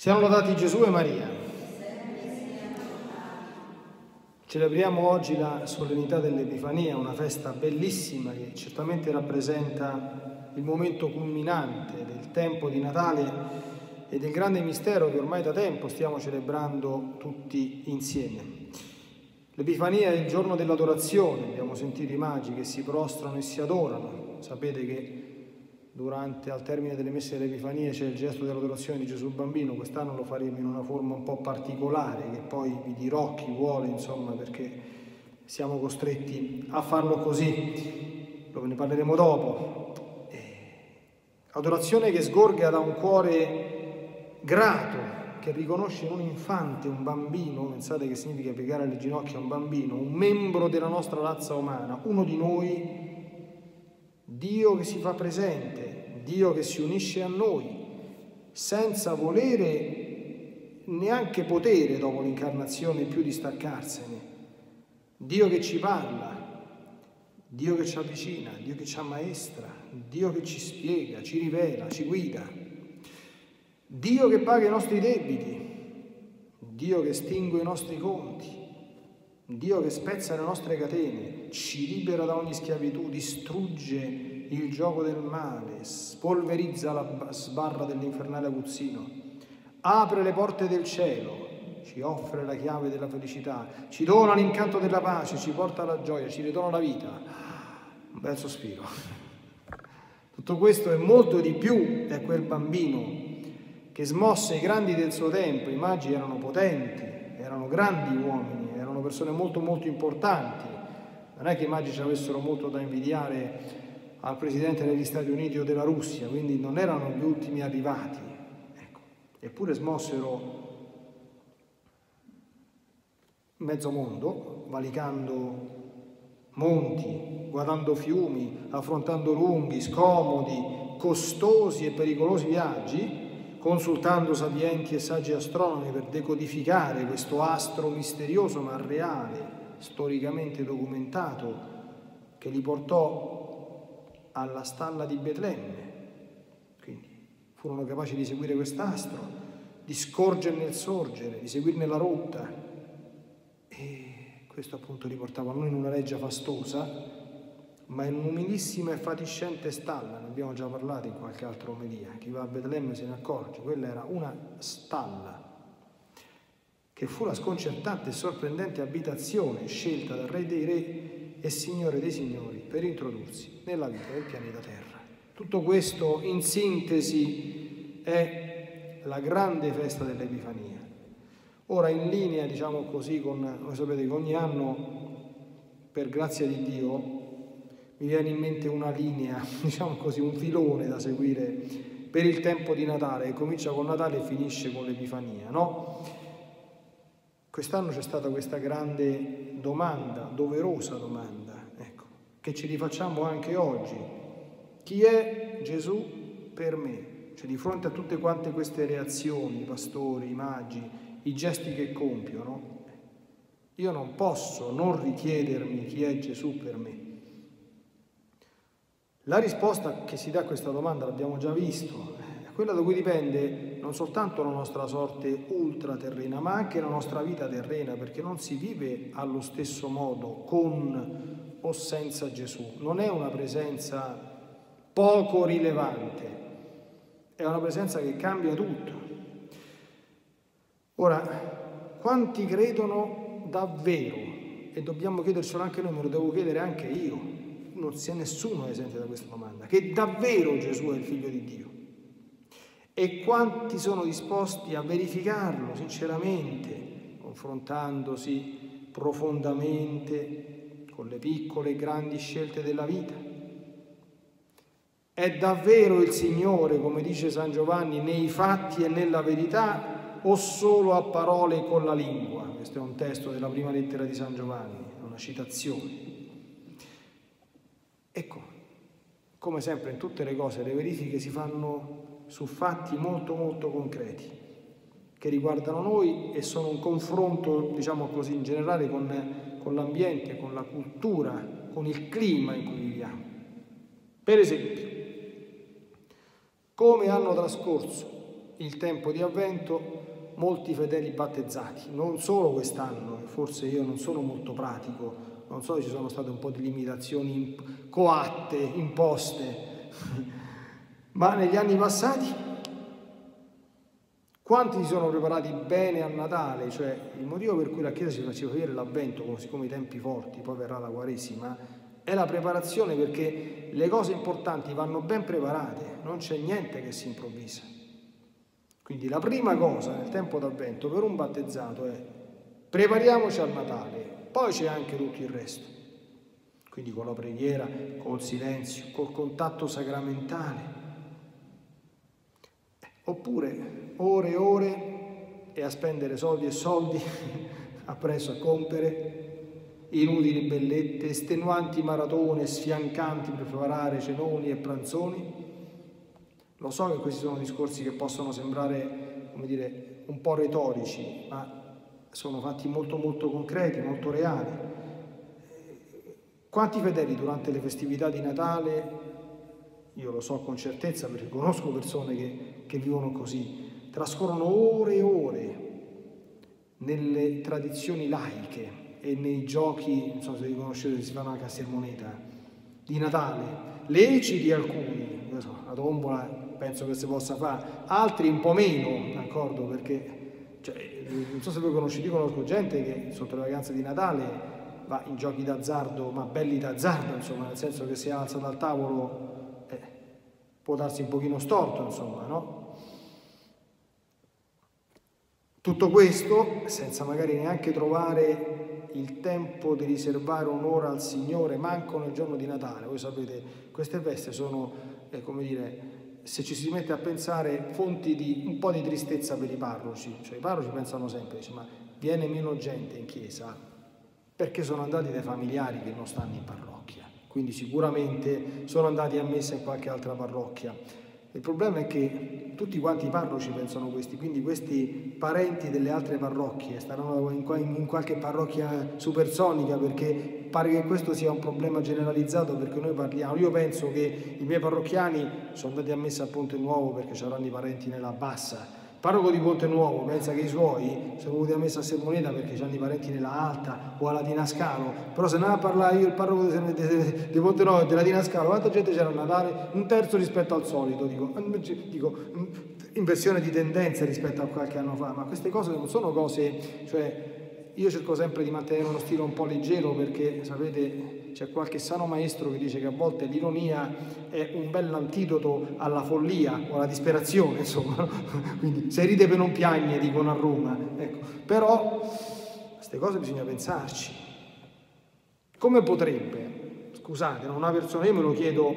Siamo lodati Gesù e Maria. Celebriamo oggi la solennità dell'Epifania, una festa bellissima che certamente rappresenta il momento culminante del tempo di Natale e del grande mistero che ormai da tempo stiamo celebrando tutti insieme. L'Epifania è il giorno dell'adorazione, abbiamo sentito i magi che si prostrano e si adorano. Sapete che durante, al termine delle messe dell'Epifania c'è il gesto dell'adorazione di Gesù Bambino, quest'anno lo faremo in una forma un po' particolare che poi vi dirò chi vuole, insomma, perché siamo costretti a farlo così, lo ne parleremo dopo. Eh, adorazione che sgorga da un cuore grato, che riconosce in un infante, un bambino, pensate che significa piegare alle ginocchia un bambino, un membro della nostra razza umana, uno di noi, Dio che si fa presente, Dio che si unisce a noi senza volere neanche potere dopo l'incarnazione più distaccarsene. Dio che ci parla, Dio che ci avvicina, Dio che ci ammaestra, Dio che ci spiega, ci rivela, ci guida. Dio che paga i nostri debiti, Dio che estingue i nostri conti, Dio che spezza le nostre catene, ci libera da ogni schiavitù, distrugge il gioco del male, spolverizza la sbarra dell'infernale aguzzino, apre le porte del cielo, ci offre la chiave della felicità, ci dona l'incanto della pace, ci porta alla gioia, ci ridona la vita. Un bel sospiro. Tutto questo è molto di più di quel bambino che smosse i grandi del suo tempo, i magi erano potenti, erano grandi uomini, erano persone molto molto importanti. Non è che i magi ci avessero molto da invidiare al presidente degli Stati Uniti o della Russia, quindi non erano gli ultimi arrivati. Ecco. Eppure smossero mezzo mondo, valicando monti, guardando fiumi, affrontando lunghi, scomodi, costosi e pericolosi viaggi, consultando sapienti e saggi astronomi per decodificare questo astro misterioso ma reale, storicamente documentato, che li portò alla stalla di Betlemme. Quindi furono capaci di seguire quest'astro, di scorgerne il sorgere, di seguirne la rotta. E questo appunto li portava non in una legge fastosa, ma in un'umilissima e fatiscente stalla. Ne abbiamo già parlato in qualche altra omelia. Chi va a Betlemme se ne accorge. Quella era una stalla che fu la sconcertante e sorprendente abitazione scelta dal Re dei Re e Signore dei Signori per introdursi nella vita del pianeta Terra. Tutto questo in sintesi è la grande festa dell'Epifania. Ora in linea, diciamo così, con, voi sapete che ogni anno, per grazia di Dio, mi viene in mente una linea, diciamo così, un filone da seguire per il tempo di Natale, che comincia con Natale e finisce con l'Epifania, no? Quest'anno c'è stata questa grande domanda, doverosa domanda, ecco, che ci rifacciamo anche oggi. Chi è Gesù per me? Cioè di fronte a tutte quante queste reazioni, i pastori, i magi, i gesti che compiono, io non posso non richiedermi chi è Gesù per me. La risposta che si dà a questa domanda l'abbiamo già visto, quella da cui dipende non soltanto la nostra sorte ultraterrena, ma anche la nostra vita terrena, perché non si vive allo stesso modo con o senza Gesù. Non è una presenza poco rilevante, è una presenza che cambia tutto. Ora, quanti credono davvero? E dobbiamo chiedercelo anche noi, me lo devo chiedere anche io. Non sia nessuno esente da questa domanda, che davvero Gesù è il figlio di Dio e quanti sono disposti a verificarlo sinceramente, confrontandosi profondamente con le piccole e grandi scelte della vita. È davvero il Signore, come dice San Giovanni, nei fatti e nella verità o solo a parole con la lingua? Questo è un testo della prima lettera di San Giovanni, una citazione. Ecco, come sempre in tutte le cose le verifiche si fanno su fatti molto molto concreti che riguardano noi e sono un confronto, diciamo così, in generale con, con l'ambiente, con la cultura, con il clima in cui viviamo. Per esempio, come hanno trascorso il tempo di avvento molti fedeli battezzati, non solo quest'anno, forse io non sono molto pratico, non so se ci sono state un po' di limitazioni coatte, imposte, ma negli anni passati quanti si sono preparati bene a Natale, cioè il motivo per cui la Chiesa si faceva vedere l'avvento, siccome i tempi forti, poi verrà la Quaresima, è la preparazione perché le cose importanti vanno ben preparate, non c'è niente che si improvvisa. Quindi la prima cosa nel tempo d'avvento per un battezzato è prepariamoci al Natale, poi c'è anche tutto il resto. Quindi con la preghiera, col silenzio, col contatto sacramentale, Oppure ore e ore e a spendere soldi e soldi appresso a compiere inutili bellette, estenuanti maratone sfiancanti per preparare cenoni e pranzoni. Lo so che questi sono discorsi che possono sembrare, come dire, un po' retorici, ma sono fatti molto molto concreti, molto reali. Quanti fedeli durante le festività di Natale io lo so con certezza perché conosco persone che, che vivono così, trascorrono ore e ore nelle tradizioni laiche e nei giochi, non so se vi conoscete, si fanno anche a Sermoneta, di Natale, leciti alcuni, so, la tombola penso che si possa fare, altri un po' meno, d'accordo? Perché, cioè, non so se voi conoscete, conosco gente che sotto le vacanze di Natale va in giochi d'azzardo, ma belli d'azzardo, insomma, nel senso che si alza dal tavolo può darsi un pochino storto, insomma, no? Tutto questo senza magari neanche trovare il tempo di riservare un'ora al Signore, manco nel giorno di Natale. Voi sapete, queste feste sono, eh, come dire, se ci si mette a pensare, fonti di un po' di tristezza per i parroci. Cioè i parroci pensano sempre, dice, ma viene meno gente in chiesa perché sono andati dai familiari che non stanno in parrocchia quindi sicuramente sono andati a messa in qualche altra parrocchia. Il problema è che tutti quanti i parroci pensano questi, quindi questi parenti delle altre parrocchie staranno in qualche parrocchia supersonica perché pare che questo sia un problema generalizzato perché noi parliamo, io penso che i miei parrocchiani sono andati a messa a Ponte Nuovo perché avranno i parenti nella bassa, parroco di Ponte Nuovo pensa che i suoi sono venuti a messa a Sermoneta perché hanno i parenti nella Alta o alla Dinascalo, però se ne a parlare io, il parroco di, di, di Ponte Nuovo e della Dinascalo, quanta gente c'era a Natale? Un terzo rispetto al solito, dico, dico inversione di tendenze rispetto a qualche anno fa, ma queste cose non sono cose, cioè io cerco sempre di mantenere uno stile un po' leggero perché sapete c'è qualche sano maestro che dice che a volte l'ironia è un bel antidoto alla follia o alla disperazione, insomma. Quindi se ride per non piagne, dicono a Roma. Ecco. Però queste cose bisogna pensarci. Come potrebbe, scusate, una persona, io me lo chiedo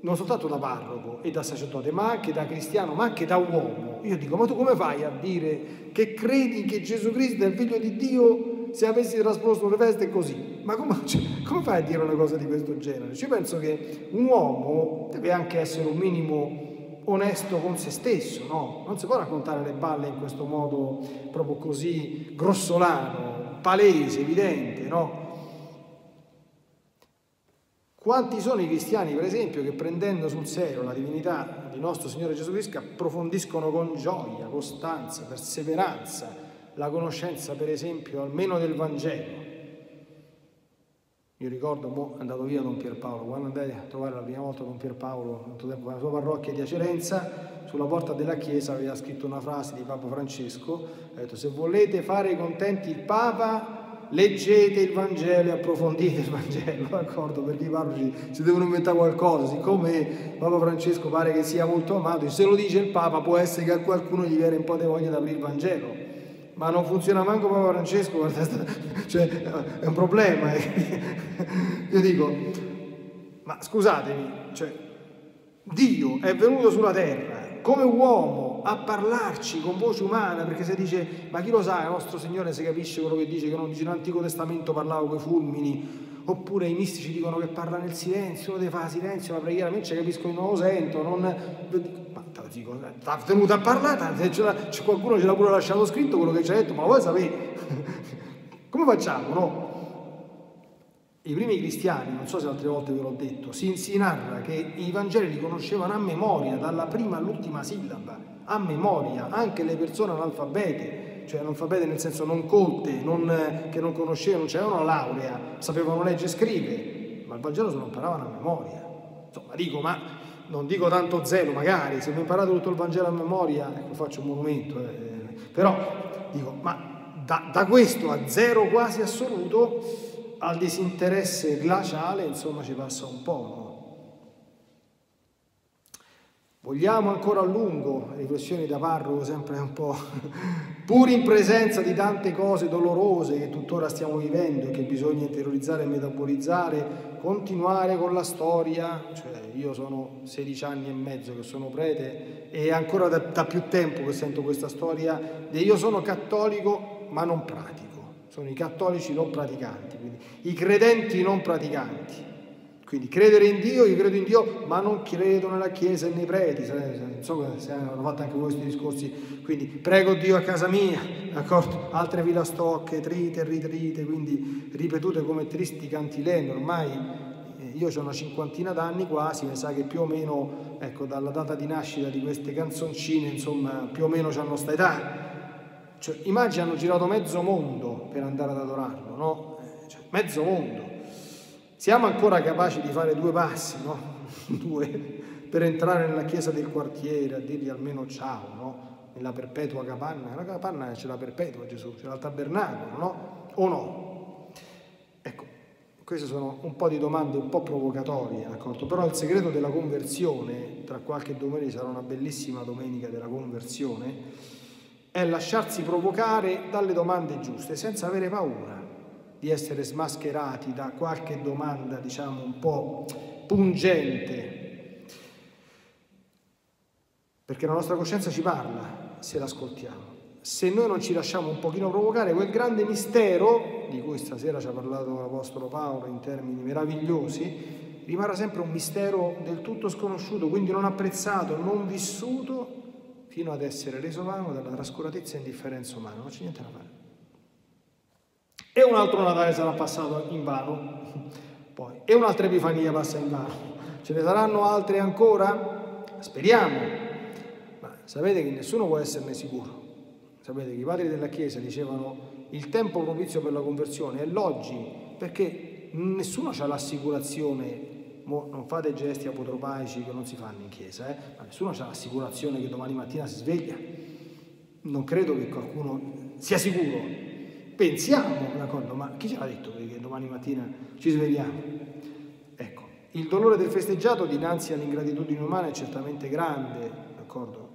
non soltanto da parroco e da sacerdote, ma anche da cristiano, ma anche da uomo. Io dico, ma tu come fai a dire che credi che Gesù Cristo è il figlio di Dio se avessi trasposto le feste così? Ma come, cioè, come fai a dire una cosa di questo genere? Io penso che un uomo deve anche essere un minimo onesto con se stesso, no? Non si può raccontare le balle in questo modo proprio così grossolano, palese, evidente, no? Quanti sono i cristiani, per esempio, che prendendo sul serio la divinità di nostro Signore Gesù Cristo approfondiscono con gioia, costanza, perseveranza la conoscenza, per esempio, almeno del Vangelo? Io ricordo, mo, è andato via Don Pierpaolo, quando andai a trovare la prima volta Don Pierpaolo, nella sua parrocchia di Acerenza, sulla porta della chiesa aveva scritto una frase di Papa Francesco, ha detto se volete fare contenti il Papa leggete il Vangelo e approfondite il Vangelo, d'accordo? Perché i parroci si devono inventare qualcosa, siccome Papa Francesco pare che sia molto amato, se lo dice il Papa può essere che a qualcuno gli viene un po' di voglia di aprire il Vangelo, ma non funziona manco Papa Francesco, guarda, cioè, è un problema. Eh. Io dico, ma scusatemi, cioè, Dio è venuto sulla terra come uomo a parlarci con voce umana, perché se dice, ma chi lo sa, il nostro Signore se capisce quello che dice, che non dice l'Antico Testamento parlava con i fulmini, oppure i mistici dicono che parla nel silenzio, uno deve fare silenzio, la preghiera, invece capisco che non lo sento, non... Ma dico, sta venuto a parlare, c'è qualcuno ce l'ha pure lasciato scritto quello che ci ha detto, ma lo vuoi sapere? Come facciamo, no? i primi cristiani, non so se altre volte ve l'ho detto, si, si narra che i Vangeli li conoscevano a memoria, dalla prima all'ultima sillaba, a memoria, anche le persone analfabete, cioè analfabete nel senso non colte, non, che non conoscevano, non c'erano laurea, sapevano leggere e scrivere, ma il Vangelo se lo imparavano a memoria. Insomma, dico, ma non dico tanto zero, magari, se mi imparate tutto il Vangelo a memoria, ecco, faccio un monumento, eh, però dico, ma da, da questo a zero quasi assoluto al disinteresse glaciale, insomma, ci passa un po'. No? Vogliamo ancora a lungo, riflessioni da parroco sempre un po', pur in presenza di tante cose dolorose che tuttora stiamo vivendo e che bisogna interiorizzare e metabolizzare, continuare con la storia, cioè io sono 16 anni e mezzo che sono prete e ancora da, da più tempo che sento questa storia, io sono cattolico ma non pratico sono i cattolici non praticanti, quindi i credenti non praticanti. Quindi credere in Dio, io credo in Dio, ma non credo nella Chiesa e nei preti. Non so se hanno fatto anche questi discorsi. Quindi prego Dio a casa mia, d'accordo? Altre vilastocche, trite, ritrite, quindi ripetute come tristi cantilene. Ormai eh, io ho una cinquantina d'anni quasi, mi sa che più o meno, ecco, dalla data di nascita di queste canzoncine, insomma, più o meno hanno sta età. Cioè, immagini hanno girato mezzo mondo per andare ad adorarlo, no? Cioè, mezzo mondo. Siamo ancora capaci di fare due passi, no? due, per entrare nella chiesa del quartiere, a dirgli almeno ciao, no? Nella perpetua capanna. La capanna c'è la perpetua Gesù, c'è il tabernacolo, no? O no? Ecco, queste sono un po' di domande un po' provocatorie, d'accordo? Però il segreto della conversione, tra qualche domenica sarà una bellissima domenica della conversione, è lasciarsi provocare dalle domande giuste, senza avere paura di essere smascherati da qualche domanda, diciamo, un po' pungente. Perché la nostra coscienza ci parla se l'ascoltiamo. Se noi non ci lasciamo un pochino provocare, quel grande mistero, di cui stasera ci ha parlato l'Apostolo Paolo in termini meravigliosi, rimarrà sempre un mistero del tutto sconosciuto, quindi non apprezzato, non vissuto fino ad essere reso vano dalla trascuratezza e indifferenza umana, non c'è niente da fare. E un altro Natale sarà passato in vano, poi, e un'altra Epifania passa in vano. Ce ne saranno altre ancora? Speriamo, ma sapete che nessuno può esserne sicuro. Sapete che i padri della Chiesa dicevano il tempo propizio per la conversione è l'oggi, perché nessuno ha l'assicurazione non fate gesti apotropaici che non si fanno in chiesa, eh? ma nessuno ha l'assicurazione che domani mattina si sveglia. Non credo che qualcuno sia sicuro. Pensiamo, d'accordo, ma chi ce l'ha detto che domani mattina ci svegliamo? Ecco, il dolore del festeggiato dinanzi all'ingratitudine umana è certamente grande, d'accordo?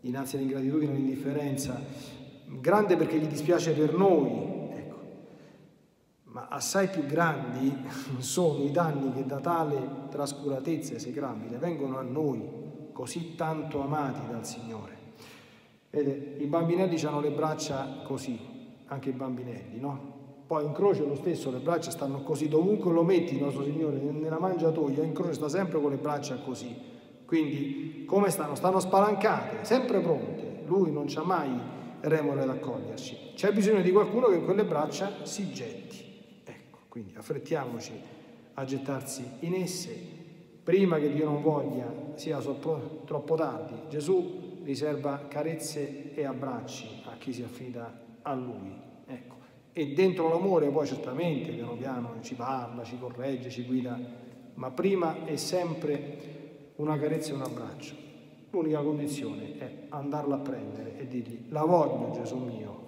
Dinanzi all'ingratitudine e all'indifferenza, grande perché gli dispiace per noi, ma assai più grandi sono i danni che da tale trascuratezza esecrabile vengono a noi, così tanto amati dal Signore. Vede, i bambinelli hanno le braccia così, anche i bambinelli, no? Poi in croce lo stesso, le braccia stanno così, dovunque lo metti il nostro Signore, nella mangiatoia, in croce sta sempre con le braccia così. Quindi come stanno? Stanno spalancate, sempre pronte. Lui non c'ha mai remore ad accoglierci. C'è bisogno di qualcuno che quelle braccia si getti. Quindi affrettiamoci a gettarsi in esse prima che Dio non voglia sia troppo tardi. Gesù riserva carezze e abbracci a chi si affida a Lui. Ecco. E dentro l'amore poi certamente piano piano ci parla, ci corregge, ci guida, ma prima è sempre una carezza e un abbraccio. L'unica condizione è andarla a prendere e dirgli la voglio Gesù mio,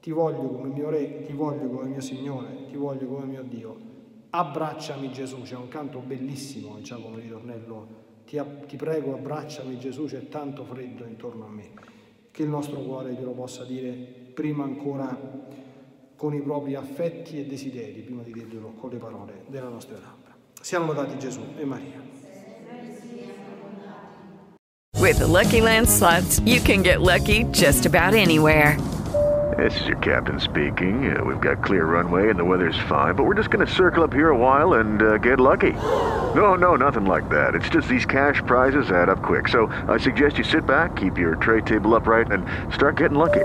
ti voglio come mio Re, ti voglio come mio Signore, ti voglio come mio Dio. Abbracciami Gesù, c'è un canto bellissimo, diciamo come ritornello, ti, ti prego abbracciami Gesù, c'è tanto freddo intorno a me. Che il nostro cuore glielo possa dire prima ancora con i propri affetti e desideri, prima di dirglielo con le parole della nostra labbra. Siamo lodati Gesù e Maria. With the Lucky Land slots, you can get lucky just about anywhere. This is your captain speaking. Uh, we've got clear runway and the weather's fine, but we're just going to circle up here a while and uh, get lucky. No, no, nothing like that. It's just these cash prizes add up quick. So I suggest you sit back, keep your tray table upright, and start getting lucky.